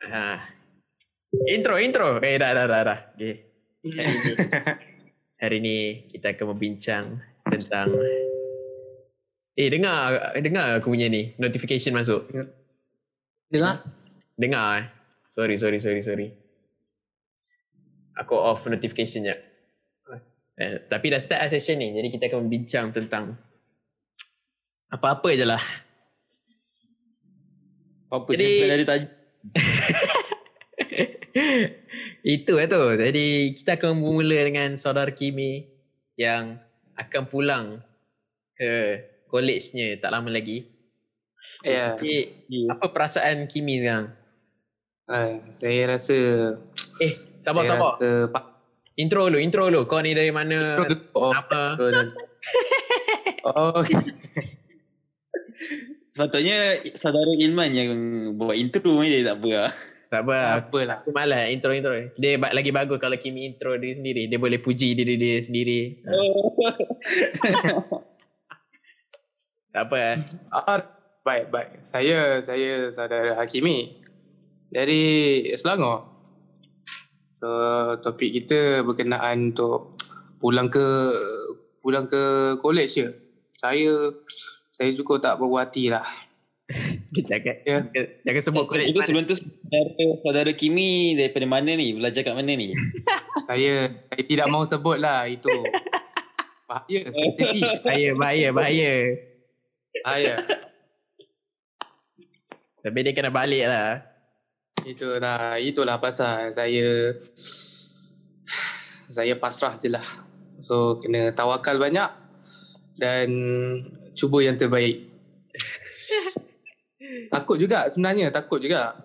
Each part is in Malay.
Ha. Intro, intro. Eh, dah, dah, dah, dah. Okay. Hari ni, hari ni kita akan membincang tentang Eh, dengar dengar aku punya ni. Notification masuk. Dengar? Dengar eh. Sorry, sorry, sorry, sorry. Aku off notification je. Eh, tapi dah start lah session ni. Jadi kita akan membincang tentang apa-apa je lah. Apa Jadi- Jadi, dari tajuk Itu lah tu. Jadi kita akan bermula dengan saudara Kimi yang akan pulang ke college-nya tak lama lagi. Ya. Jadi apa perasaan Kimi sekarang? Yeah. saya rasa Eh, sabar saya sabar. Rasa, Intro dulu, intro dulu. Kau ni dari mana? oh, Apa? oh, Sepatutnya saudara Ilman yang buat intro ni dia tak apa lah. Tak apa. apa lah. Aku malas intro intro. Dia ba- lagi bagus kalau Kimi intro diri sendiri. Dia boleh puji diri dia sendiri. Ha, tak apa. eh. Ah, baik, baik. Saya, saya saudara Hakimi dari Selangor. So, topik kita berkenaan untuk pulang ke pulang ke college je. Saya saya cukup tak berbuat hati lah. Jangan, Ya. jangan, jangan sebut Itu college mana. sebelum tu saudara, saudara Kimi daripada mana ni? Belajar kat mana ni? Saya saya tidak mau sebut lah itu. Bahaya, sensitif. Bahaya, bahaya, bahaya. Bahaya. Tapi dia kena balik lah. Itulah, itulah pasal saya saya pasrah je lah. So kena tawakal banyak dan cuba yang terbaik. takut juga sebenarnya, takut juga.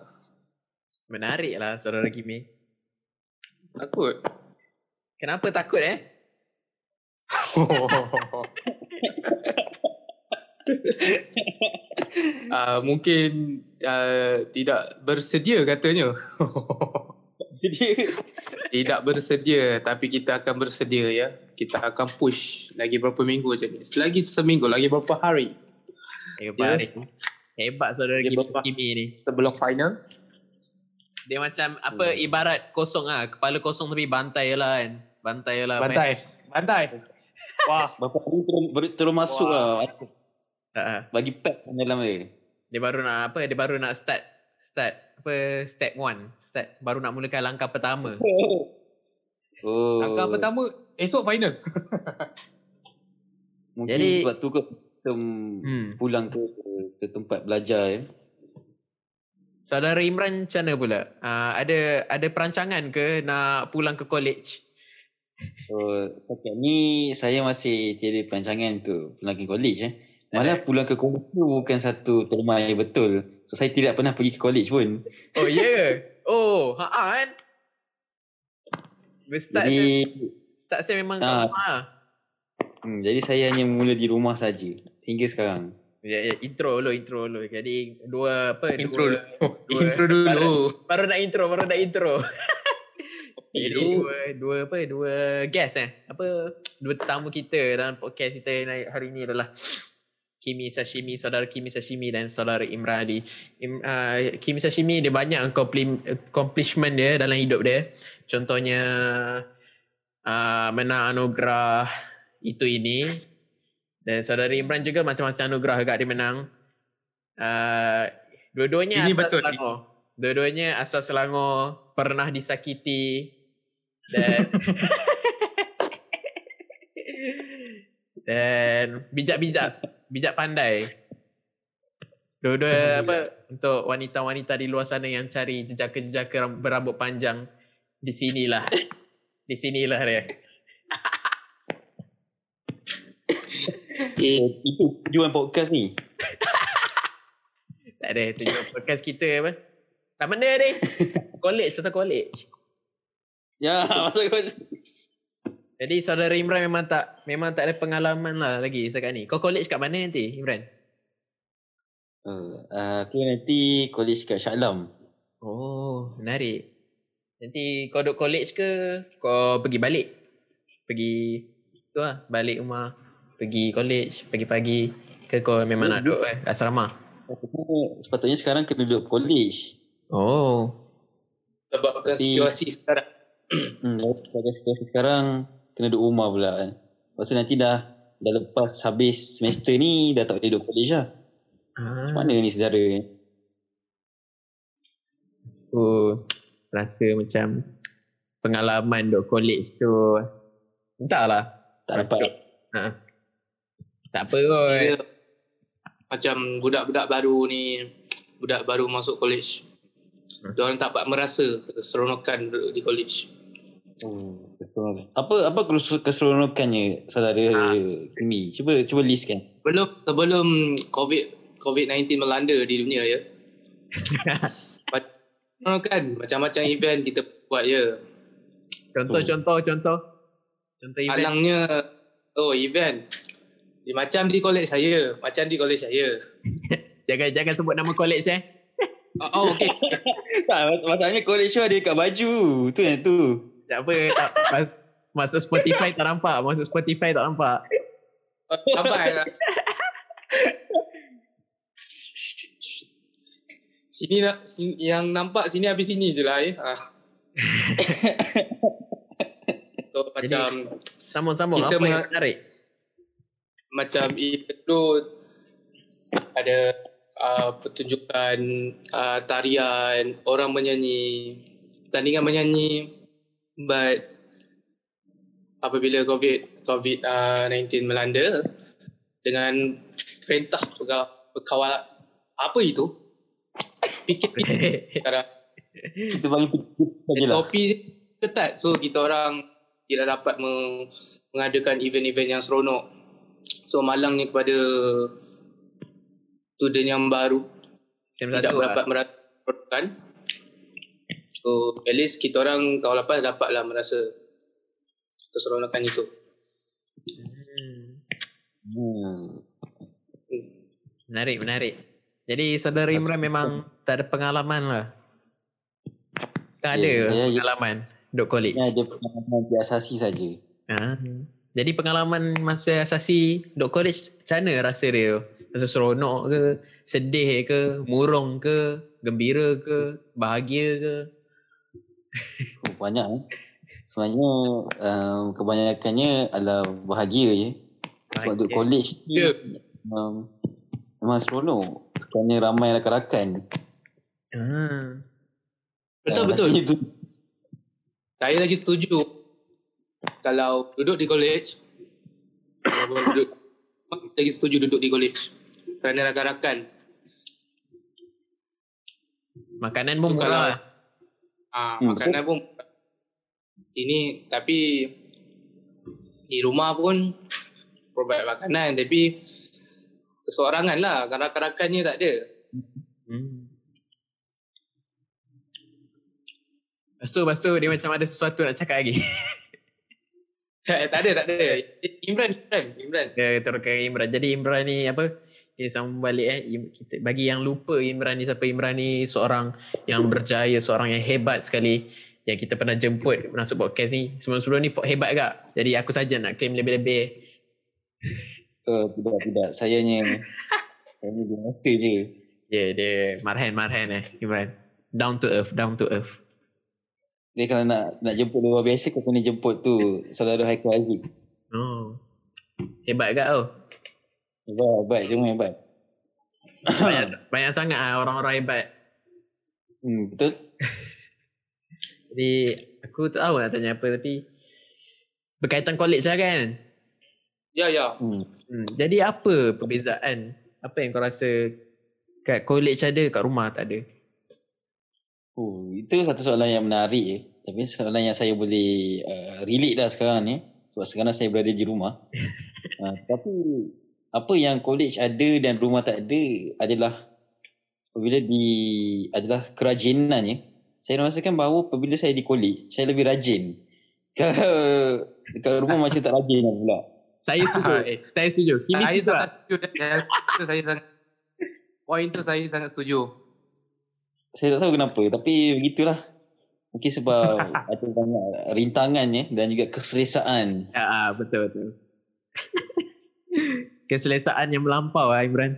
Menarik lah saudara Kimi. Takut. Kenapa takut eh? uh, mungkin uh, tidak bersedia katanya. Jadi tidak bersedia tapi kita akan bersedia ya. Kita akan push lagi berapa minggu je ni. Selagi seminggu, lagi berapa hari Hebat. Ya. Hebat saudara Dia Kimi. Kimi ni. sebelum final. Dia macam apa ibarat kosong ah, kepala kosong tapi bantai lah kan. Bantai lah. Bantai. Bantai. Wah, berapa hari terus, ber- terus masuk Wah. lah. Ha. Bagi pack dalam dia. Dia baru nak apa? Dia baru nak start start apa step one. Start baru nak mulakan langkah pertama. Oh. langkah pertama esok final. Mungkin Jadi- sebab tu kot kita Hmm. pulang ke ke tempat belajar ya. Saudara Imran macam mana pula? Uh, ada ada perancangan ke nak pulang ke college? So, setakat ni saya masih tiada perancangan untuk pulang ke college eh. Malah pulang ke college tu bukan satu terma yang betul. So saya tidak pernah pergi ke college pun. Oh ya. Yeah. Oh, ha kan. Start Jadi saya, start saya memang kat Ah. rumah. hmm, jadi saya hanya mula di rumah saja hingga sekarang. Ya, ya, intro dulu, intro dulu. Jadi dua apa? Intro dua, dulu. dua- Intro dulu. Baru, baru nak intro, baru nak intro. Jadi Dulu. dua, dua apa? Dua guest eh. Apa? Dua tetamu kita dalam podcast kita naik hari ni adalah Kimi Sashimi, saudara Kimi Sashimi dan saudara Imran Ali. Im, uh, Kimi Sashimi dia banyak accompli- accomplishment dia dalam hidup dia. Contohnya uh, menang anugerah itu ini. Dan saudara Imran juga macam-macam anugerah agak dia menang. Uh, dua-duanya Ini asal betul. Selangor. Dua-duanya asal Selangor, pernah disakiti dan dan bijak-bijak, bijak pandai. Dua-dua apa untuk wanita-wanita di luar sana yang cari jejaka-jejaka ram- berambut panjang di sinilah. Di sinilah dia. Eh, itu tujuan podcast ni. Tak ada tujuan podcast kita apa. Tak benda ni. College, pasal college. Ya, masuk college. Jadi saudara Imran memang tak memang tak ada pengalaman lah lagi setakat ni. Kau college kat mana nanti Imran? Uh, uh, aku nanti college kat Shah Alam. Oh, menarik. Nanti kau duduk college ke kau pergi balik? Pergi tu lah, balik rumah. Pergi college pagi-pagi ke kau memang nak duduk eh, asrama? Sepatutnya, sekarang kena duduk college. Oh, Sebabkan Tapi- situasi sekarang. Hmm, situasi sekarang kena duduk rumah pula kan. Lepas tu nanti dah dah lepas habis semester ni dah tak boleh duduk college lah. Ah. Macam mana ni saudara ni? Aku rasa macam pengalaman duk college tu entahlah. Tak dapat Ha. Tak apa kot. Dia macam budak-budak baru ni, budak baru masuk college. Hmm. Diorang tak dapat merasa keseronokan duduk di college. Oh, betul. Apa apa kes- keseronokannya saudara Ha. Kimi? Cuba cuba listkan. Belum sebelum COVID COVID-19 melanda di dunia ya. Keseronokan macam-macam event kita buat ya. Contoh, Oh. contoh, contoh. Contoh event. Alangnya oh event. Dia macam di college saya, macam di college saya. Jangan jangan sebut nama college eh. Oh, oh okey. Tak, masalahnya college show ada kat baju. Tu yang tu. Tak apa. Tak, mas- masuk Spotify tak nampak. Masuk Spotify tak nampak. Sampai lah. Sini nak sini, yang nampak sini habis sini je lah eh. Ha. so, Jadi, macam Sambung-sambung. Kita Apa yang menga- menarik? macam itu tu ada uh, pertunjukan uh, tarian orang menyanyi pertandingan menyanyi but apabila covid covid uh, 19 melanda dengan perintah pegawai apa itu fikir sekarang Kita bagi. SOP ketat so kita orang tidak dapat meng- mengadakan event-event yang seronok so malangnya kepada student yang baru Sem tidak dapat lah. merasakan so at least kita orang tahun lepas dapatlah merasa keseronokan itu Hmm. Hmm. Menarik, menarik. Jadi saudara Imran memang tak ada pengalaman lah. Tak Ya, ada saya- pengalaman duk college. Ini ada pengalaman biasasi saja. Ha. Jadi pengalaman masa asasi duk college macam mana rasa dia? Rasa seronok ke? Sedih ke? Murung ke? Gembira ke? Bahagia ke? Oh, banyak eh. Sebenarnya um, kebanyakannya adalah bahagia je. Sebab duduk college ni Ya. um, memang seronok. Kerana ramai rakan-rakan. Ha. betul Ah, betul tu saya lagi setuju kalau duduk di college kalau duduk lagi setuju duduk di college kerana rakan-rakan Makanan pun murah Ah, Hmm, makanan pun ini tapi di rumah pun provide makanan tapi keseorangan lah rakan-rakannya tak ada. Hmm. Lepas tu, lepas tu dia macam ada sesuatu nak cakap lagi. tak ada, tak ada. Imran, Imran, Imran. Ke Imran. Jadi Imran ni apa? Dia sambung balik eh. Kita, bagi yang lupa Imran ni siapa Imran ni seorang yang berjaya, seorang yang hebat sekali. Yang kita pernah jemput masuk podcast ni. Sebelum-sebelum ni hebat agak. Jadi aku saja nak claim lebih-lebih. uh, tidak tidak. Sayanya saya ni biasa je. Ya yeah, dia marhan-marhan eh Imran. Down to earth, down to earth. Dia kalau nak nak jemput luar biasa kau kena jemput tu saudara Haikal Aziz. Oh. Hebat agak tau. Hebat, hebat. Cuma hebat. Banyak, banyak sangat ah orang-orang hebat. Hmm, betul? Jadi aku tak tahu nak tanya apa tapi berkaitan college lah kan. Ya, ya. Hmm. Hmm, jadi apa perbezaan? Apa yang kau rasa kat college ada kat rumah tak ada? Oh, itu satu soalan yang menarik je. Tapi soalan yang saya boleh uh, relate dah sekarang ni. Sebab sekarang saya berada di rumah. uh, tapi apa yang college ada dan rumah tak ada adalah apabila di adalah kerajinannya. Saya rasakan bahawa apabila saya di college, saya lebih rajin. Kalau dekat rumah macam tak rajin lah pula. Saya setuju. Eh. saya setuju. Kimi Saya setuju. sangat setuju. Saya sangat Poin tu saya sangat setuju. Saya tak tahu kenapa tapi begitulah. Mungkin sebab ada banyak rintangannya dan juga keselesaan. Ya, ah, betul betul. Keselesaan yang melampau lah Imran.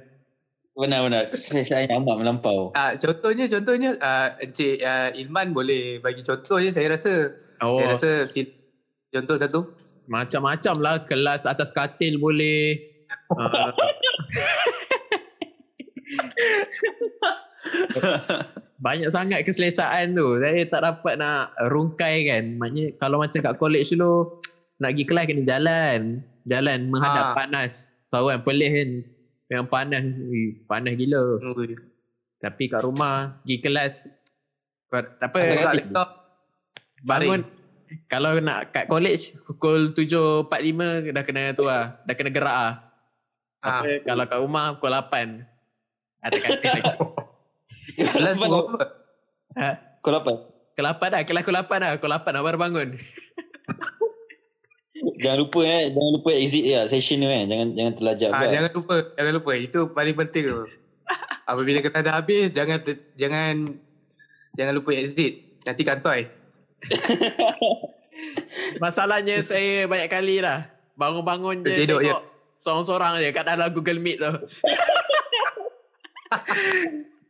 Benar-benar. Saya, saya amat melampau. Ah, contohnya contohnya ah, Encik ah, Ilman boleh bagi contoh je saya rasa. Oh, Saya rasa contoh satu. macam-macam lah. Kelas atas katil boleh. Uh, banyak sangat keselesaan tu. Saya tak dapat nak rungkai kan. Maknanya kalau macam kat college dulu, nak pergi kelas kena jalan. Jalan menghadap Ah. panas. Tahu kan, pelih kan. Yang panas, panas gila. Ui. Tapi kat rumah, pergi kelas, tak apa, laptop. bangun. Kalau nak kat college, pukul 7.45 dah kena tu lah. Dah kena gerak lah. Ah. Apa, kalau kat rumah, pukul 8. Atas katil lagi. Kelas pukul apa? Ha? Kau apa? Pukul 8 dah, kelas pukul 8 dah. Pukul 8 dah baru bangun. Jangan lupa eh, jangan lupa exit dia session tu eh. Jangan jangan terlajak Ah, pula. jangan lupa, jangan lupa. Itu paling penting tu. Apabila kita dah habis, jangan ter- jangan jangan lupa exit. Nanti kantoi. Masalahnya saya banyak kali dah. Bangun-bangun je tengok seorang-seorang je kat dalam Google Meet tu.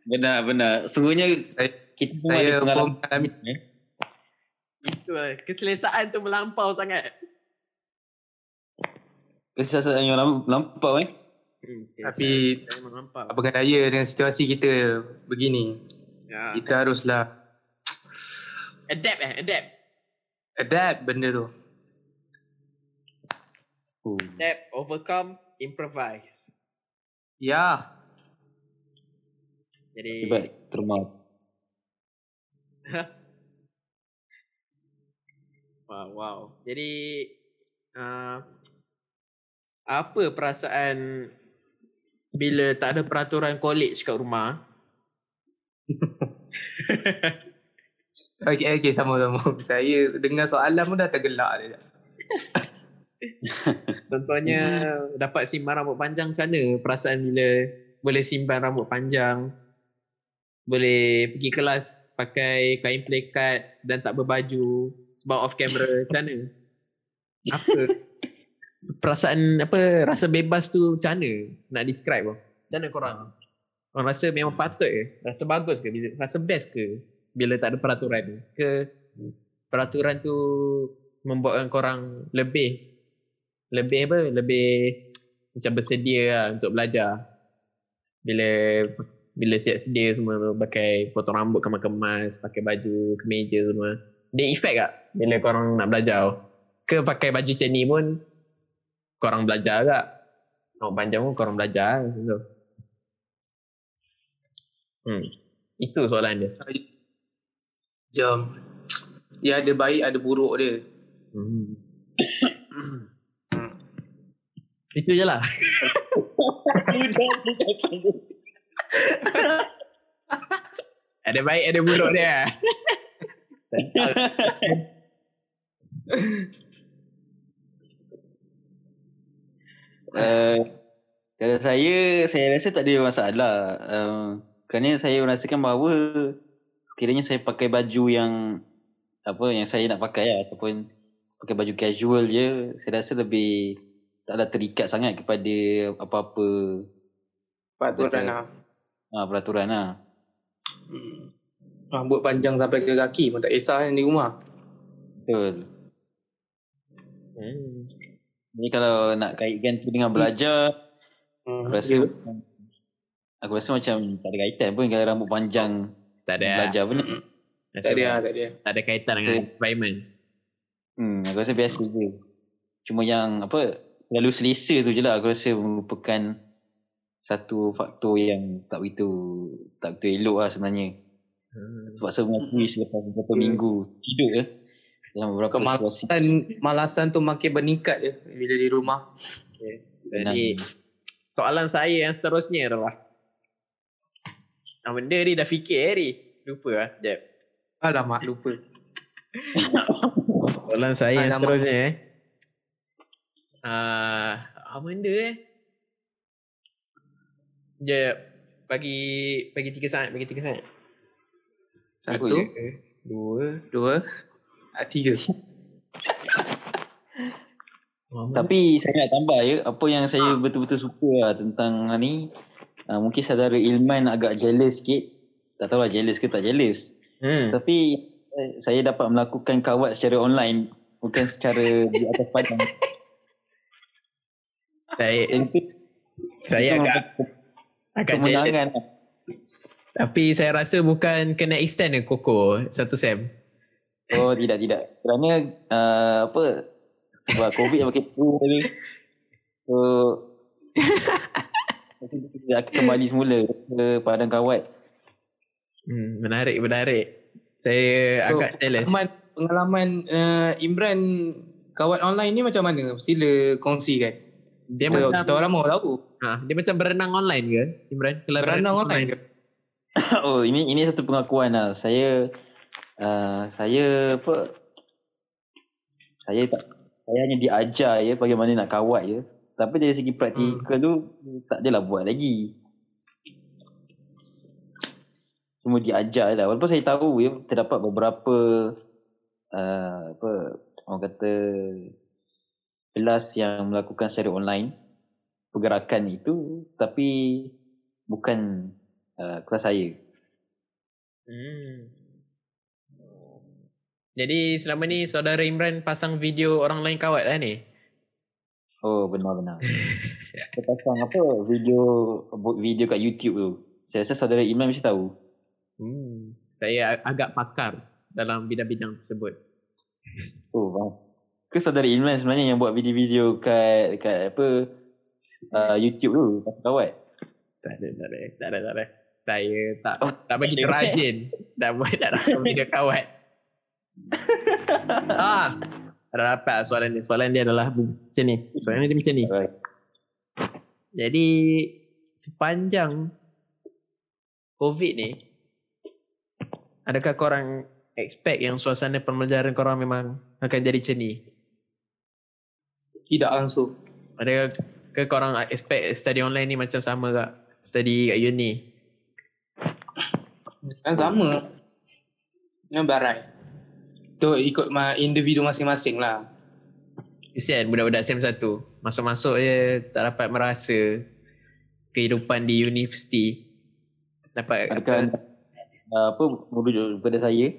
Benar benar. Sungguhnya Saya- kita semua Saya ada pun pengalaman. mengalami. eh. Itu lah. Keselesaan tu melampau sangat. Kesesatan yang lam- lampau eh. Hmm, Tapi- melampau. Apakah daya dengan situasi kita begini. Ya. Kita haruslah Adapt eh, adapt. adapt benda tu. Oh. Adapt, overcome, improvise. Ya. Jadi Hebat terma. Wow, wow. Jadi uh, apa perasaan bila tak ada peraturan college kat rumah? Okey, okey sama-sama. Saya dengar soalan pun dah tergelak. Contohnya dapat simpan rambut panjang mana perasaan bila boleh simpan rambut panjang boleh pergi kelas pakai kain plekat dan tak berbaju sebab off camera macam mana? Apa? Perasaan apa rasa bebas tu macam mana nak describe bang? Macam mana korang? Korang rasa memang patut ke? Rasa bagus ke? Bila, rasa best ke? Bila tak ada peraturan ke peraturan tu membuatkan korang lebih lebih apa lebih macam bersedia lah untuk belajar bila bila siap sedia semua tu pakai potong rambut kemas-kemas pakai baju kemeja semua dia efek tak bila korang nak belajar ke pakai baju macam ni pun korang belajar tak rambut panjang pun korang belajar macam tu hmm. itu soalan dia Jom. Ya ada baik ada buruk dia. hmm. Hmm. itu je lah ada baik ada buruk dia. Uh, kalau saya, saya rasa tak ada masalah. Uh, kerana saya merasakan bahawa sekiranya saya pakai baju yang apa yang saya nak pakai lah, ataupun pakai baju casual je, saya rasa lebih taklah terikat sangat kepada apa-apa Peraturan lah. Uh, peraturan lah. Hmm. Rambut panjang sampai ke kaki pun tak kisah kan di rumah. Betul. hmm. Jadi kalau nak kaitkan tu dengan belajar, Hmm. aku rasa Ya. aku rasa macam tak ada kaitan pun kalau rambut panjang tak ada belajar pun. Tak ada tak ada. tak ada kaitan dengan Saya- environment Hmm, aku rasa biasa je. Cuma yang apa lalu selesa tu je lah aku rasa merupakan satu faktor yang tak begitu tak begitu elok lah sebenarnya. hmm. Sebab saya mengakui selepas beberapa Ya. minggu tidur ke dalam beberapa Kemal- situasi. Dan malasan tu makin meningkat je bila di rumah. jadi soalan saya yang seterusnya adalah ah, benda ni dah fikir Harry lupa lah jap Alamak lupa. soalan saya yang Alamak. seterusnya eh ah apa benda eh jap bagi bagi tiga saat bagi tiga saat Satu, dua dua, ah, tiga. Tapi saya nak tambah ya apa yang saya betul-betul suka lah tentang ni uh, mungkin saudara Ilman agak jealous sikit. Tak tahu lah jealous ke tak jealous. Hmm. Tapi eh, saya dapat melakukan kawat secara online bukan secara di atas padang. Saya saya agak jealous. kemenangan. Tapi saya rasa bukan kena extend ke Koko satu sem. Oh tidak tidak. Kerana uh, apa sebab COVID makin teruk ni. So kita akan kembali semula ke padang kawat. Hmm, menarik menarik. Saya So, agak jealous. Pengalaman, pengalaman uh, Imran kawan online ni macam mana? Sila kongsikan. Dia Kita, macam kita orang mau tahu. ha, dia macam berenang online ke Imran? Kalau Berenang online ke? oh ini ini satu pengakuan lah. Saya uh, saya apa saya tak saya hanya diajar ya bagaimana nak kawat je. Tapi dari segi praktikal tu tak adalah buat lagi. Cuma diajar lah. Walaupun saya tahu ya terdapat beberapa uh, apa orang kata kelas yang melakukan secara online pergerakan itu tapi bukan uh, kelas saya. Hmm. Jadi selama ni saudara Imran pasang video orang lain kawat lah ni? Oh benar-benar. saya pasang apa video video kat YouTube tu. Saya rasa saudara Imam mesti tahu. Hmm. Saya ag- agak pakar dalam bidang-bidang tersebut. Oh faham. Ke saudara Imran sebenarnya yang buat video-video kat kat apa uh, YouTube tu kawat. Tak ada, tak ada, tak ada, tak ada. Saya tak Oh, tak tak ada. rajin. Dah buat tak dapat video kawat. ah, ada dapat soalan ni. Soalan dia adalah macam ni. Soalan dia macam ni. Alright. Jadi sepanjang COVID ni adakah korang expect yang suasana pembelajaran korang memang akan jadi macam ni? Tidak langsung. Adakah ke korang expect study online ni macam sama kak? Study kat uni? Kan sama. Yang barai. Tu ikut ma- individu masing-masing lah. Kesian budak-budak SEM 1 Masuk-masuk je tak dapat merasa Kehidupan di universiti Dapat Adakah uh, apa merujuk kepada saya?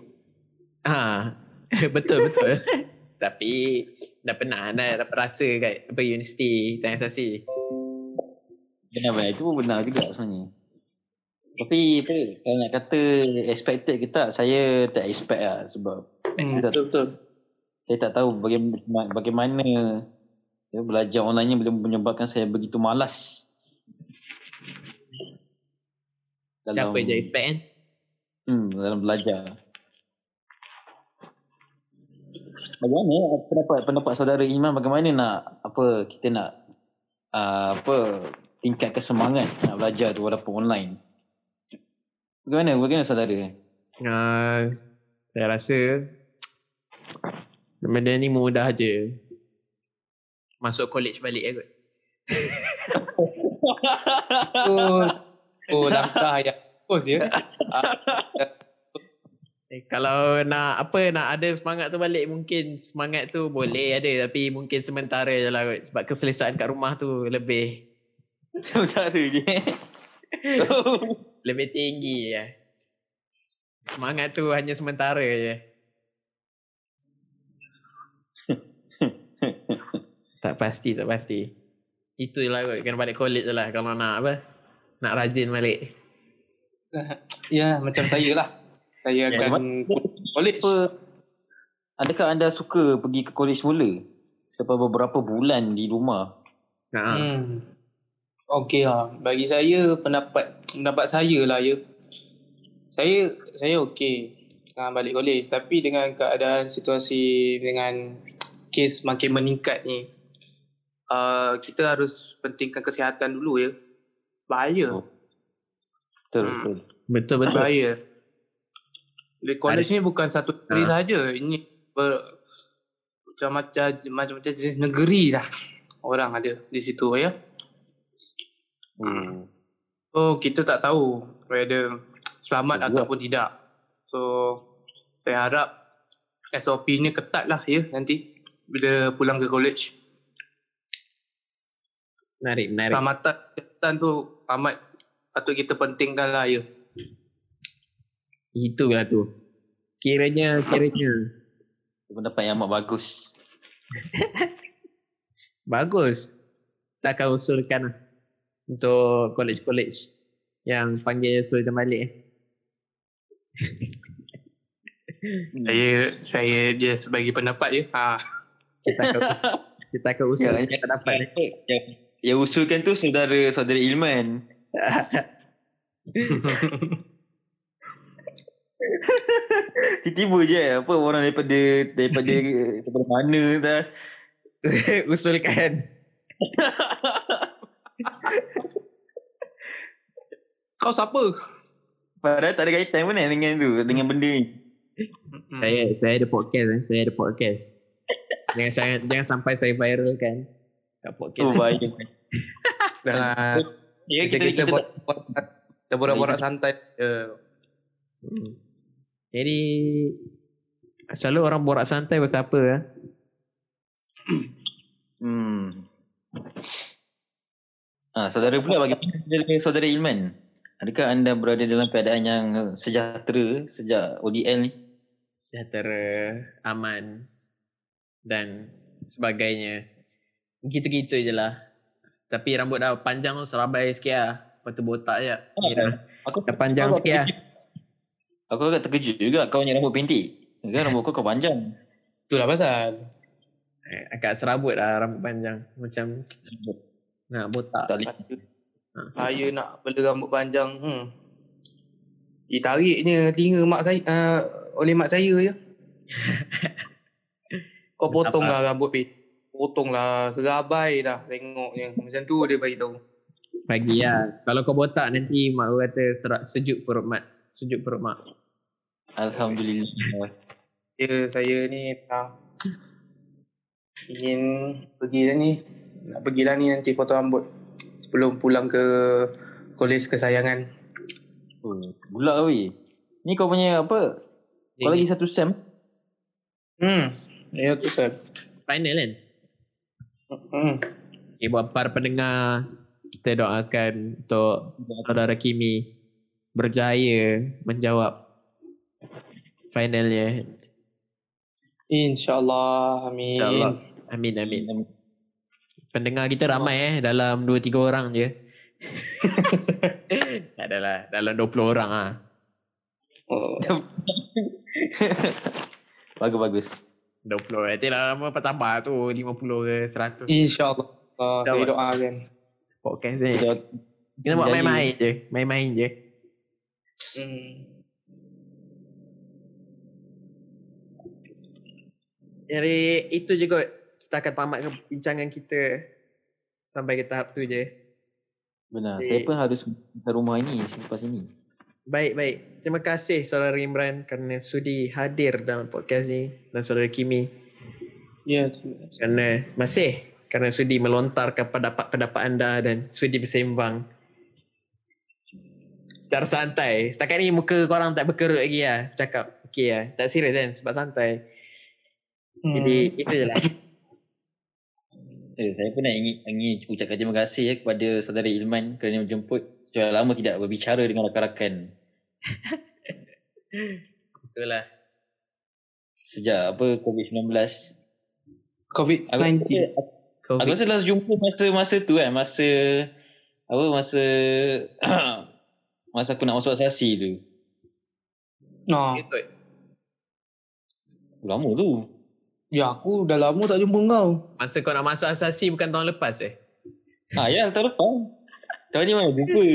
ha, Betul betul Tapi Dah pernah dah dapat rasa kat apa, Universiti Tanjung Sasi Benar-benar itu pun benar juga sebenarnya. Tapi apa kalau nak kata expected ke tak saya tak expect lah sebab Hmm, tak, betul-betul. saya tak tahu bagaimana, bagaimana ya, belajar online boleh menyebabkan saya begitu malas. Siapa je expect kan Hmm, dalam belajar. Bagaimana pendapat pendapat saudara Iman bagaimana nak apa kita nak uh, apa tingkatkan semangat nak belajar tu walaupun online. Bagaimana bagaimana saudara? uh, Saya rasa Benda ni mudah je Masuk college balik je kot Oh, oh langkah yang bagus ya. Eh, kalau nak apa nak ada semangat tu balik mungkin semangat tu boleh ada tapi mungkin sementara je lah kot. sebab keselesaan kat rumah tu lebih saudara je. lebih tinggi je. Semangat tu hanya sementara je. tak pasti, tak pasti. Itulah kot, kena balik college je lah kalau nak apa. Nak rajin balik. ya, macam saya lah. Saya Ya, akan college. apa adakah anda suka pergi ke college semula? Selepas beberapa bulan di rumah. Ha. Hmm. Okey lah. Bagi saya pendapat pendapat saya lah ya. Saya saya okey dengan balik college tapi dengan keadaan situasi dengan kes makin meningkat ni uh, kita harus pentingkan kesihatan dulu ya. Bahaya. Oh. Betul Hmm. betul. Betul betul. Bahaya. College ni bukan satu negeri Ha. saja. Ini ber, macam-macam macam-macam jenis negeri lah orang ada di situ ya. Oh. So kita tak tahu whether selamat Betul ataupun tidak. So saya harap SOP ni ketat lah ya nanti bila pulang ke college. Menarik, menarik. Keselamatan kesihatan tu amat patut kita pentingkan lah ya. Itulah tu. Kiranya, kiranya. Pendapat yang amat bagus. Bagus. Kita akan usulkan lah. Untuk college-college yang panggil Sultan balik. eh. Saya saya dia sebagai pendapat je. Ha. Kita akan, kita akan usulkan Ya, pendapat ni. Yang, yang usulkan tu saudara saudara Ilman. Tiba-tiba je apa orang daripada daripada daripada mana dah. usulkan. Kau siapa? Padahal tak ada kaitan pun kan dengan tu dengan benda ni. Saya saya ada podcast kan. Saya ada podcast. jangan jangan jangan sampai saya viral kan. Kat podcast. Oh bahaya. Dah Ya kita kita kita, kita, buat kita borak-borak santai. je. Hmm. Jadi selalu orang borak santai pasal apa ah? Hmm. Ah, saudara pula bagaimana dengan saudara Ilman? Adakah anda berada dalam keadaan yang sejahtera sejak ODL ni? Sejahtera, aman dan sebagainya. Gitu-gitu je lah. Tapi rambut dah panjang tu serabai sikit lah. Lepas tu botak je. Dah, Aku dah panjang sikit lah. Aku agak terkejut juga kau punya rambut pendek. Kan rambut kau kau panjang. Itulah pasal. Eh, Agak serabut lah rambut panjang. Macam nak botak. Tak boleh. Saya nak bela rambut panjang. Hmm. Ditariknya telinga mak saya uh, oleh mak saya je. Kau potong lah rambut pi. Potong lah serabai dah tengoknya. Macam tu dia bagi tahu. Pagi lah. Kalau kau botak nanti mak aku kata serak, sejuk perut mak. Sejuk perut mak. Alhamdulillah. Ya saya ni dah ingin pergi dah ni. Nak pergi dah ni nanti potong rambut. Sebelum pulang ke kolej kesayangan. Oh, Bulak weh. Ni kau punya apa? Kau lagi satu sem? Hmm. Ya tu sir. Final kan? Hmm. Okay, buat para pendengar, kita doakan untuk saudara Kimi berjaya menjawab finalnya. InsyaAllah. Amin. InsyaAllah. Amin, amin. Pendengar kita ramai eh, dalam 2-3 orang je. tak adalah, dalam 20 orang ah. Oh. Bagus-bagus. 20 nanti dah lama apa tambah tu 50 ke 100 InsyaAllah. Uh, saya InsyaAllah. doakan. podcast ni. Kita buat main-main je, main-main je. Hmm. Jadi itu je kot. Kita akan tamatkan bincangan kita sampai ke tahap tu je. Benar. Eh. Saya pun harus ke rumah ini selepas ini. Baik, baik. Terima kasih saudara Imran kerana sudi hadir dalam podcast ni dan saudara Kimi Ya, terima kasih. kerana masih kerana sudi melontarkan pendapat-pendapat anda dan sudi bersembang secara santai. Setakat ni muka korang tak berkerut lagi lah. Cakap okey lah. Tak serius kan sebab santai. Hmm. Jadi itu je lah. Eh, saya pun nak ingin, ingin ucapkan terima kasih ya, kepada saudara Ilman kerana menjemput. Sudah lama tidak berbicara dengan rakan-rakan. Itulah. Sejak apa COVID-19. COVID-19. Aku, aku COVID. rasa last jumpa masa-masa tu kan. Masa apa masa masa aku nak masuk asasi tu. Nah, Ikut. Lama tu. ya aku dah lama tak jumpa kau. Masa kau nak masuk asasi bukan tahun lepas eh? Ha ya tahun lepas. Tahun ni mana jumpa.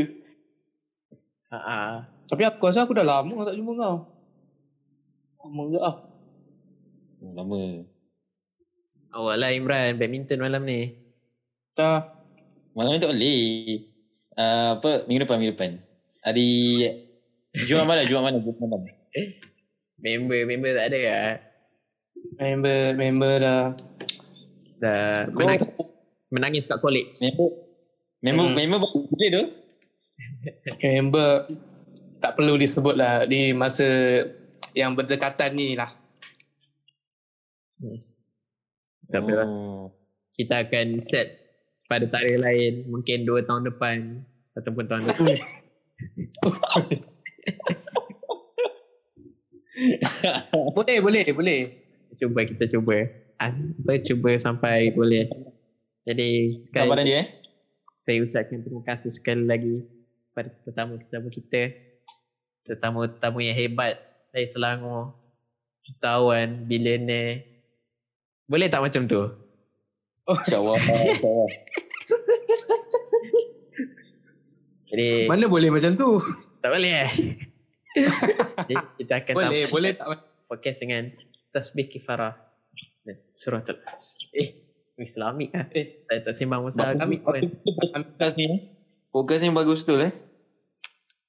Ha ah. Tapi aku rasa aku dah lama tak jumpa kau. Lama ke ah. Oh, lama. Awak lah Imran, badminton malam ni. Dah. Malam ni tak boleh. Uh, apa minggu depan minggu depan. Hari Jumaat mana? Jumaat mana? Jumaat malam. Member, member tak ada lah. Member, member dah. Dah menangis. Menangis kat college. Member member Hmm. member baru boleh tu. Member tak perlu disebut lah di masa yang berdekatan ni lah. Tak apa lah. Oh. Kita akan set pada tarikh lain. Mungkin 2 tahun depan. Ataupun tahun depan. Boleh, boleh, boleh. Cuba kita cuba. Ah, Apa cuba sampai boleh. Jadi sekali Gambaran dia eh. saya ucapkan terima kasih sekali lagi pada tetamu-tetamu kita. Tetamu-tetamu yang hebat dari Selangor. Jutawan, billionaire. Boleh tak macam tu? InsyaAllah. InsyaAllah. Jadi Mana boleh macam tu? tak boleh eh? Jadi kita akan Boleh, boleh tak? podcast dengan tasbih kifarah dan suratul as. Eh, Islamik lah. Eh, Tak, tak sembang pasal Kami- kami pun. Podcast ni. eh. Podcast ni bagus betul eh.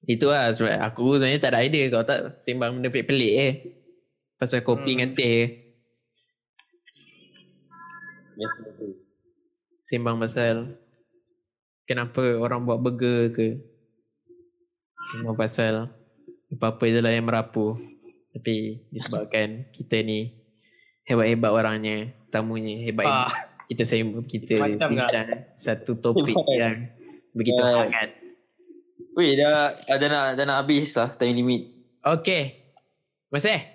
Itu lah sebab aku sebenarnya tak ada idea kau tak sembang benda pelik-pelik eh. Pasal kopi Hmm. dengan teh. Sembang pasal kenapa orang buat burger ke. Sembang pasal apa-apa je lah yang merapu. Tapi disebabkan kita ni hebat-hebat orangnya, tamunya hebat-hebat. Ah, Kita sembang, kita Macam bincang satu topik yang begitu Ya. hangat. Weh dah, dah nak dah nak habis lah time limit. Okay. Masih?